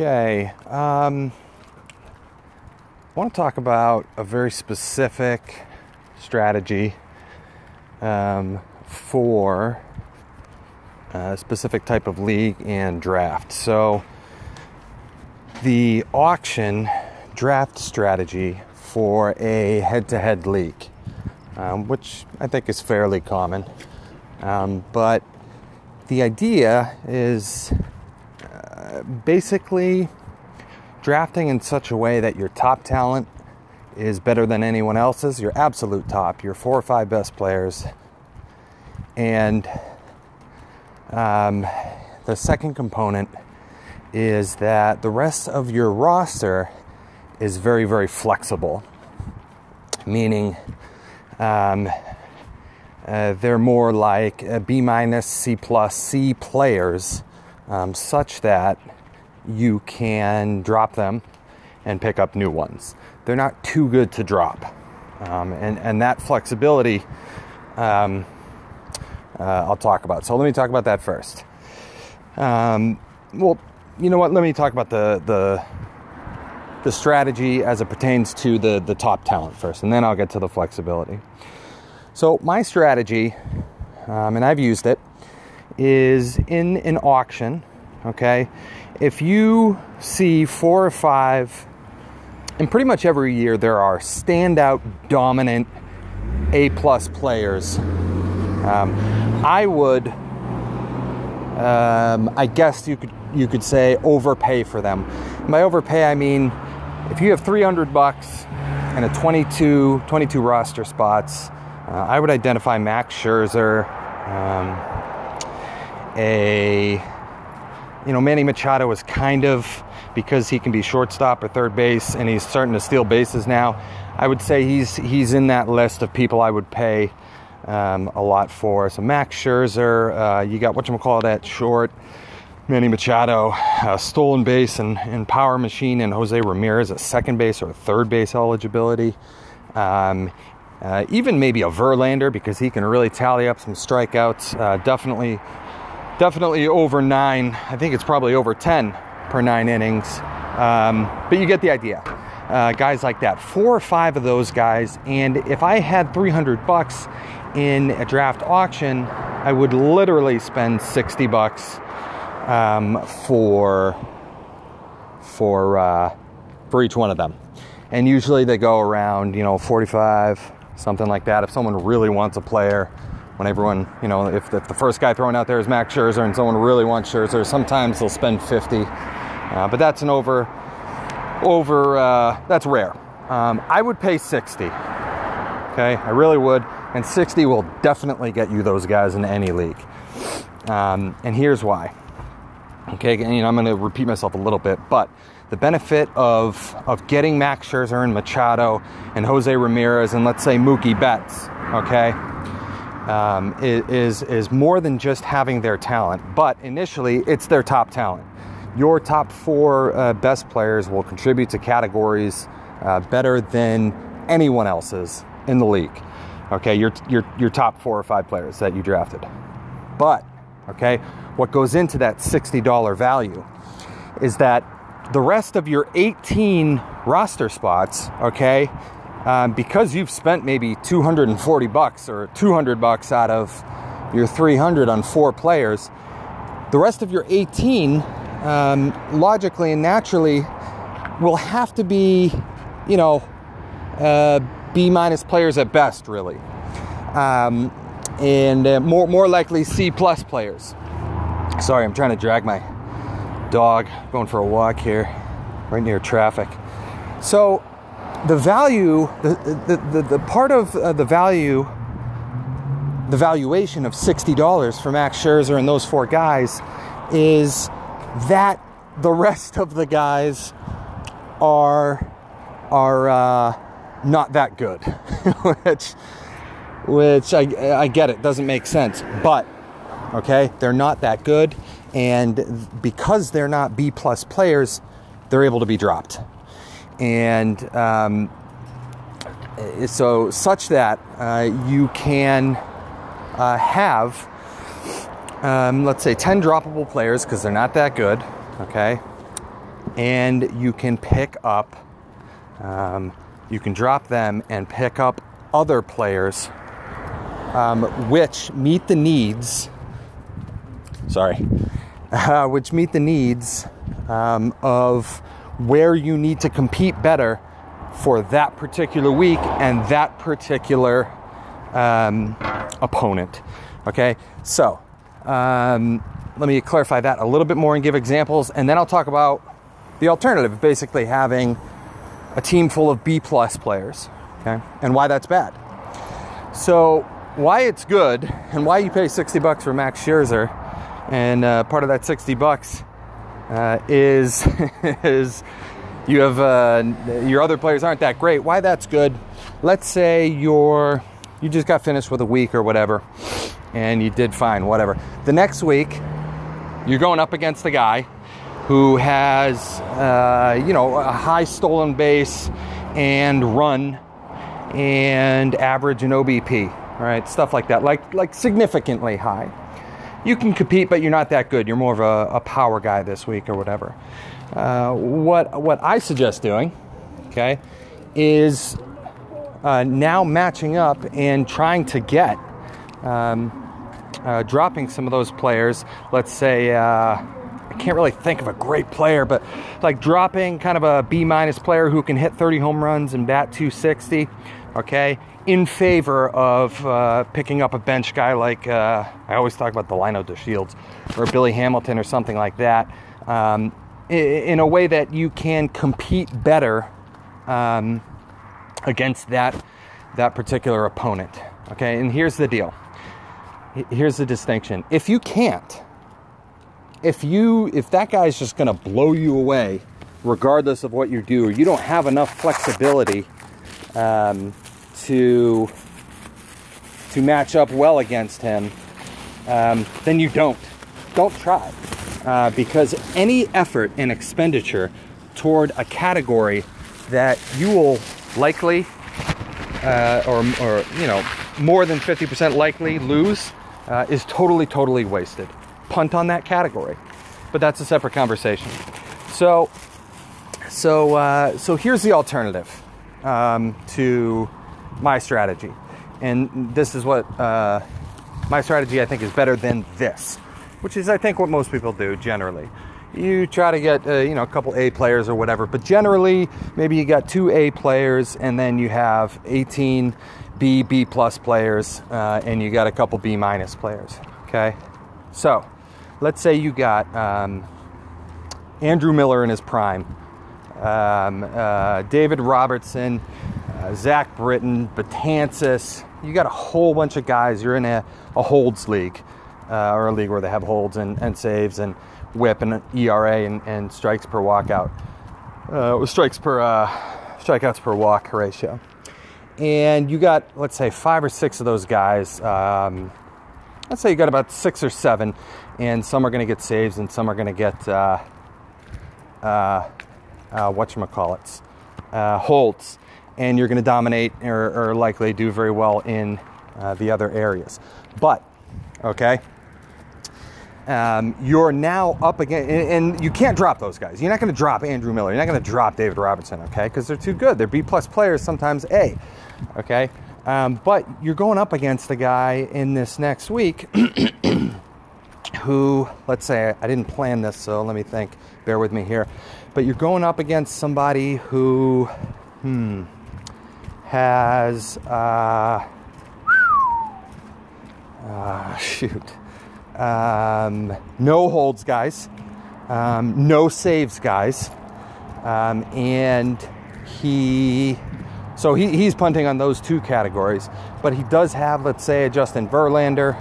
Okay. Um, I want to talk about a very specific strategy um, for a specific type of league and draft. So, the auction draft strategy for a head to head league, um, which I think is fairly common. Um, but the idea is uh, basically drafting in such a way that your top talent is better than anyone else's, your absolute top, your four or five best players. And um, the second component is that the rest of your roster is very, very flexible, meaning um, uh, they're more like B minus, C plus, C players, um, such that you can drop them and pick up new ones. They're not too good to drop. Um, and, and that flexibility um, uh, I'll talk about. So let me talk about that first. Um, well, you know what? Let me talk about the, the, the strategy as it pertains to the, the top talent first, and then I'll get to the flexibility. So, my strategy, um, and I've used it, is in an auction, okay? If you see four or five, and pretty much every year there are standout, dominant A plus players. Um, I would, um, I guess you could you could say overpay for them. By overpay, I mean if you have 300 bucks and a 22 22 roster spots, uh, I would identify Max Scherzer, um, a you know, Manny Machado is kind of because he can be shortstop or third base, and he's starting to steal bases now. I would say he's he's in that list of people I would pay um, a lot for. So Max Scherzer, uh, you got what you call that short. Manny Machado, uh, stolen base and, and power machine, and Jose Ramirez at second base or third base eligibility. Um, uh, even maybe a Verlander because he can really tally up some strikeouts. Uh, definitely definitely over nine. I think it's probably over 10 per nine innings. Um, but you get the idea. Uh, guys like that, four or five of those guys, and if I had 300 bucks in a draft auction, I would literally spend 60 bucks um, for for uh, for each one of them. And usually they go around, you know, 45, something like that. If someone really wants a player, when everyone, you know, if, if the first guy thrown out there is Max Scherzer and someone really wants Scherzer, sometimes they'll spend 50. Uh, but that's an over, over, uh, that's rare. Um, I would pay 60. Okay, I really would. And 60 will definitely get you those guys in any league. Um, and here's why. Okay, and, you know, I'm going to repeat myself a little bit, but the benefit of of getting Max Scherzer and Machado and Jose Ramirez and let's say Mookie Betts, okay, um, is is more than just having their talent, but initially it's their top talent. Your top four uh, best players will contribute to categories uh, better than anyone else's in the league. Okay, your your your top four or five players that you drafted. But okay, what goes into that sixty dollar value is that the rest of your 18 roster spots, okay, um, because you've spent maybe 240 bucks or 200 bucks out of your 300 on four players, the rest of your 18 um, logically and naturally will have to be, you know, uh, B minus players at best, really, um, and uh, more more likely C plus players. Sorry, I'm trying to drag my dog going for a walk here, right near traffic. So the value, the, the, the, the part of uh, the value, the valuation of $60 for Max Scherzer and those four guys is that the rest of the guys are are uh, not that good, which which I, I get it doesn't make sense, but okay, they're not that good, and because they're not B plus players, they're able to be dropped and um, so such that uh, you can uh, have um, let's say 10 droppable players because they're not that good okay and you can pick up, um, you can drop them and pick up other players um, which meet the needs. Sorry, uh, which meet the needs um, of where you need to compete better for that particular week and that particular um, opponent. Okay, so um, let me clarify that a little bit more and give examples, and then I'll talk about the alternative, basically having a team full of B plus players, okay, and why that's bad. So, why it's good and why you pay 60 bucks for Max Scherzer, and uh, part of that 60 bucks uh, is is you have uh, your other players aren't that great. Why that's good? Let's say you're you just got finished with a week or whatever, and you did fine, whatever. The next week, you're going up against a guy who has uh, you know a high stolen base and run and average and OBP, right? Stuff like that, like like significantly high you can compete, but you're not that good. You're more of a, a power guy this week or whatever. Uh, what what I suggest doing, okay, is uh, now matching up and trying to get um, uh, dropping some of those players. Let's say uh, I can't really think of a great player, but like dropping kind of a B minus player who can hit 30 home runs and bat 260. Okay, in favor of uh, picking up a bench guy like uh, I always talk about Delino DeShields or Billy Hamilton or something like that, um, in a way that you can compete better um, against that that particular opponent. Okay, and here's the deal. Here's the distinction. If you can't, if you if that guy's just going to blow you away, regardless of what you do, or you don't have enough flexibility. Um, to to match up well against him, um, then you don't. Don't try. Uh, because any effort and expenditure toward a category that you will likely, uh, or, or, you know, more than 50% likely lose uh, is totally, totally wasted. Punt on that category. But that's a separate conversation. So, so, uh, so here's the alternative um, to my strategy. And this is what uh, my strategy I think is better than this, which is I think what most people do generally. You try to get uh, you know a couple A players or whatever, but generally maybe you got two A players and then you have 18 B B plus players uh, and you got a couple B minus players. Okay, so let's say you got um, Andrew Miller in his prime, um, uh, David Robertson uh, Zack Britton, Betances. You got a whole bunch of guys. You're in a, a holds league, uh, or a league where they have holds and, and saves and whip and ERA and, and strikes per walkout, uh, strikes per uh, strikeouts per walk ratio. And you got, let's say, five or six of those guys. Um, let's say you got about six or seven, and some are going to get saves and some are going to get uh, uh, uh, what you call it, uh, holds and you're going to dominate or, or, likely do very well in uh, the other areas. But, okay, um, you're now up again, and, and, you can't drop those guys. You're not going to drop Andrew Miller. You're not going to drop David Robinson, okay, because they're too good. They're B plus players, sometimes A, okay. Um, but you're going up against a guy in this next week who, let's say, I didn't plan this, so let me think. Bear with me here. But you're going up against somebody who, hmm, has uh, uh, shoot. Um, no holds guys, um, no saves guys, um, and he so he, he's punting on those two categories, but he does have let's say a Justin Verlander.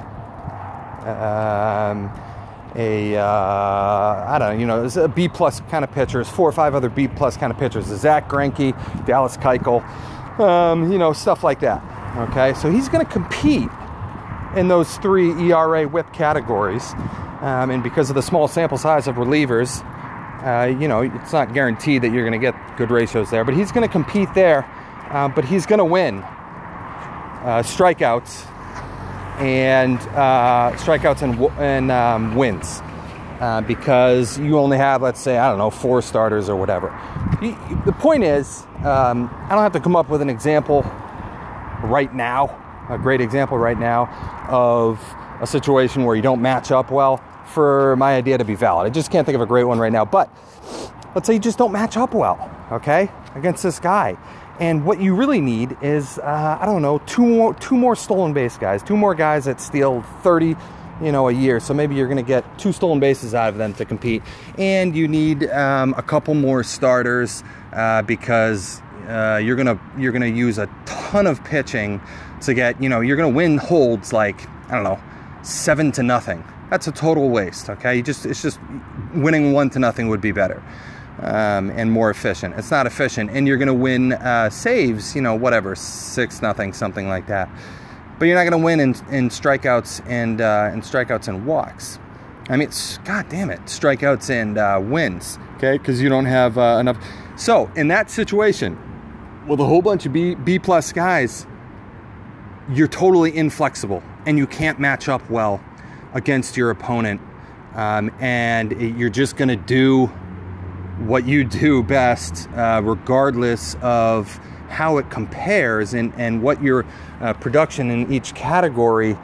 Um, a uh, I don't know, you know, it's a B plus kind of pitchers, four or five other B plus kind of pitchers, a Zack Greinke, Dallas Keuchel, um, you know, stuff like that. Okay, so he's going to compete in those three ERA whip categories. Um, and because of the small sample size of relievers, uh, you know, it's not guaranteed that you're going to get good ratios there, but he's going to compete there, uh, but he's going to win uh, strikeouts and uh, strikeouts and, and um, wins. uh, because you only have, let's say, I don't know, four starters or whatever. The point is, um, I don't have to come up with an example right now, a great example right now of a situation where you don't match up well for my idea to be valid. I just can't think of a great one right now. But let's say you just don't match up well, okay, against this guy. And what you really need is, uh, I don't know, two more, two more stolen base guys, two more guys that steal 30, you know, a year. So maybe you're going to get two stolen bases out of them to compete. And you need um, a couple more starters uh, because uh, you're gonna you're gonna use a ton of pitching to get you know you're gonna win holds like I don't know seven to nothing. That's a total waste. Okay, you just it's just winning one to nothing would be better um, and more efficient. It's not efficient, and you're gonna win uh, saves. You know whatever six nothing something like that. But you're not gonna win in, in strikeouts and uh, in strikeouts and walks. I mean, it's, god damn it, strikeouts and uh, wins. Okay, because you don't have uh, enough. So in that situation, with a whole bunch of B, B plus guys, you're totally inflexible and you can't match up well against your opponent. Um, and you're just going to do what you do best, uh, regardless of how it compares and, and what your uh, production in each category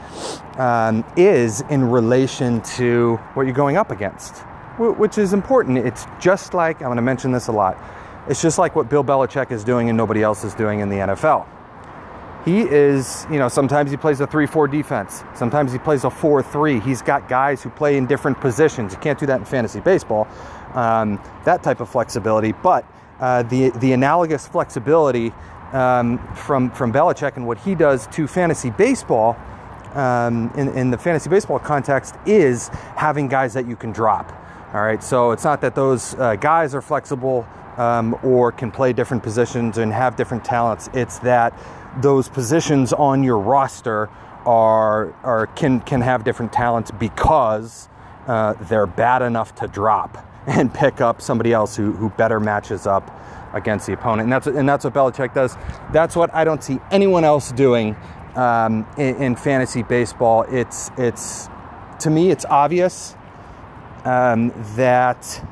um, is in relation to what you're going up against, which is important. It's just like, I'm going to mention this a lot it's just like what Bill Belichick is doing and nobody else is doing in the NFL. He is, you know, sometimes he plays a 3 4 defense, sometimes he plays a 4 3. He's got guys who play in different positions. You can't do that in fantasy baseball, um, that type of flexibility. But uh, the, the analogous flexibility um, from, from Belichick and what he does to fantasy baseball um, in, in the fantasy baseball context is having guys that you can drop. All right, so it's not that those uh, guys are flexible um, or can play different positions and have different talents. It's that those positions on your roster are, are can can have different talents because uh, they're bad enough to drop and pick up somebody else who, who better matches up against the opponent. And that's and that's what Belichick does. That's what I don't see anyone else doing um, in, in, fantasy baseball. It's it's to me it's obvious um, that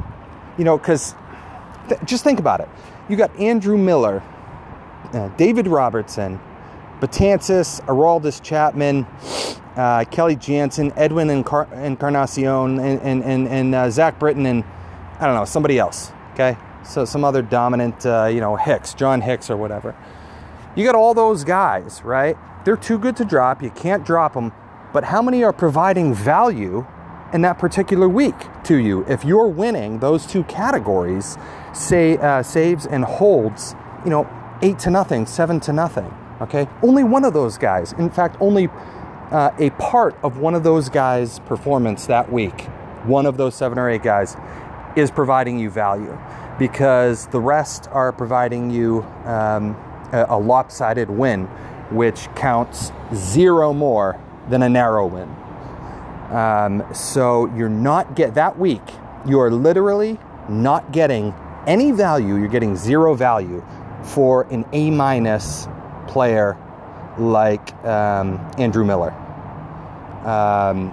you know because th- just think about it. You got Andrew Miller, uh, David Robertson, Betances, Aroldis Chapman, uh, Kenley Jansen, Edwin Encar- Encarnacion, and, and, and, and uh, Zack Britton, and I don't know, somebody else, okay? So some other dominant, uh, you know, Hicks, John Hicks or whatever. You got all those guys, right? They're too good to drop. You can't drop them. But how many are providing value in that particular week to you? If you're winning those two categories, say uh, saves and holds, you know, eight to nothing, seven to nothing. Okay, only one of those guys. In fact, only uh, a part of one of those guys' performance that week, one of those seven or eight guys, is providing you value, because the rest are providing you um, a, a lopsided win, which counts zero more than a narrow win. Um, so you're not get that week. You are literally not getting any value, you're getting zero value for an A minus player like um, Andrew Miller. Um,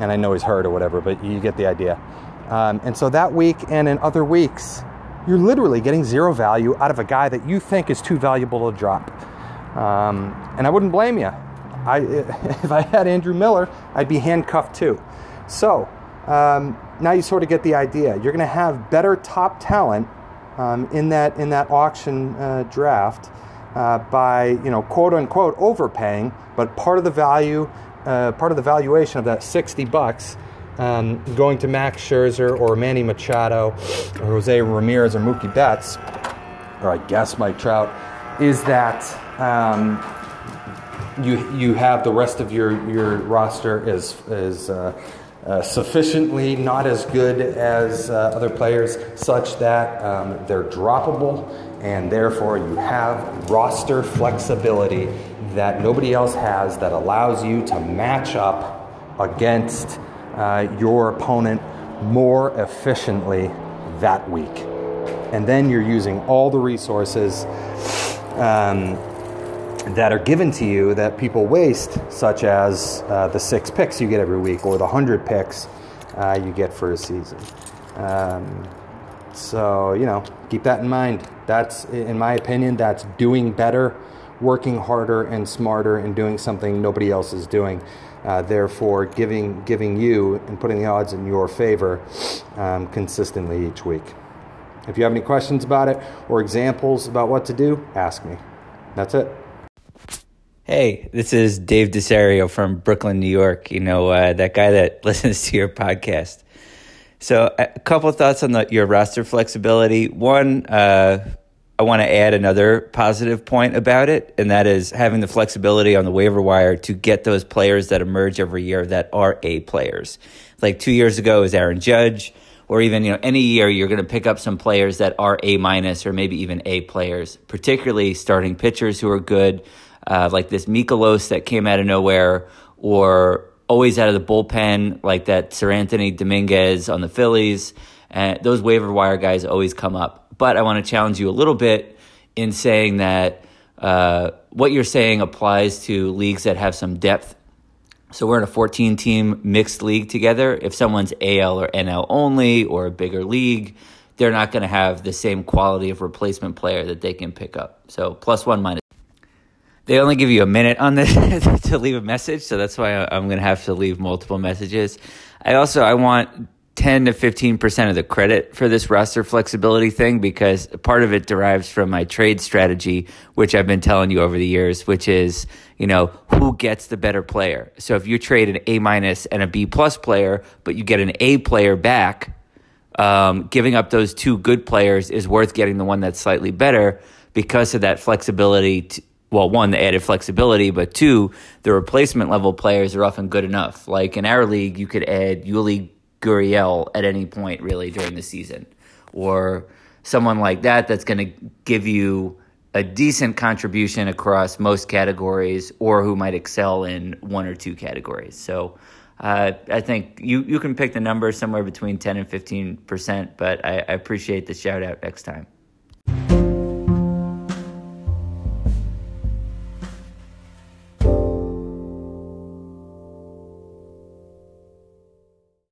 and I know he's hurt or whatever, but you get the idea. Um, and so that week and in other weeks, you're literally getting zero value out of a guy that you think is too valuable to drop. Um, and I wouldn't blame you. I, if I had Andrew Miller, I'd be handcuffed too. So, um, now you sort of get the idea. You're going to have better top talent um, in that in that auction uh, draft uh, by you know quote unquote overpaying, but part of the value, uh, part of the valuation of that 60 bucks. Um, going to Max Scherzer or Manny Machado or Jose Ramirez or Mookie Betts, or I guess Mike Trout, is that um, you you have the rest of your your roster is is uh, uh, sufficiently not as good as uh, other players, such that um, they're droppable, and therefore you have roster flexibility that nobody else has that allows you to match up against uh, your opponent more efficiently that week. And then you're using all the resources. Um, that are given to you that people waste, such as uh, the six picks you get every week or the hundred picks uh, you get for a season. Um, so, you know, keep that in mind. That's, in my opinion, that's doing better, working harder and smarter, and doing something nobody else is doing. Uh, therefore, giving, giving you and putting the odds in your favor um, consistently each week. If you have any questions about it or examples about what to do, ask me. That's it. Hey, this is Dave Desario from Brooklyn, New York. You know, uh, that guy that listens to your podcast. So, a couple of thoughts on the, your roster flexibility. One, uh, I want to add another positive point about it, and that is having the flexibility on the waiver wire to get those players that emerge every year that are A players. Like two years ago is Aaron Judge, or even you know any year you're going to pick up some players that are A minus or maybe even A players, particularly starting pitchers who are good, uh, like this Mikolas that came out of nowhere, or always out of the bullpen, like that Seranthony Dominguez on the Phillies. And those waiver wire guys always come up. But I want to challenge you a little bit in saying that uh, what you're saying applies to leagues that have some depth. So we're in a 14 team mixed league together. If someone's AL or NL only or a bigger league, they're not going to have the same quality of replacement player that they can pick up. So plus one minus they only give you a minute on this to leave a message, so that's why I'm going to have to leave multiple messages. I also I want 10 to 15% of the credit for this roster flexibility thing because part of it derives from my trade strategy, which I've been telling you over the years, which is, you know, who gets the better player. So if you trade an A minus and a B plus player, but you get an A player back, um, giving up those two good players is worth getting the one that's slightly better because of that flexibility to, well, one, the added flexibility, but two, the replacement level players are often good enough. Like in our league, you could add Yuli Gurriel at any point really during the season, or someone like that that's going to give you a decent contribution across most categories, or who might excel in one or two categories. So. Uh, I think you, you can pick the number somewhere between 10 and 15%, but I, I appreciate the shout out next time.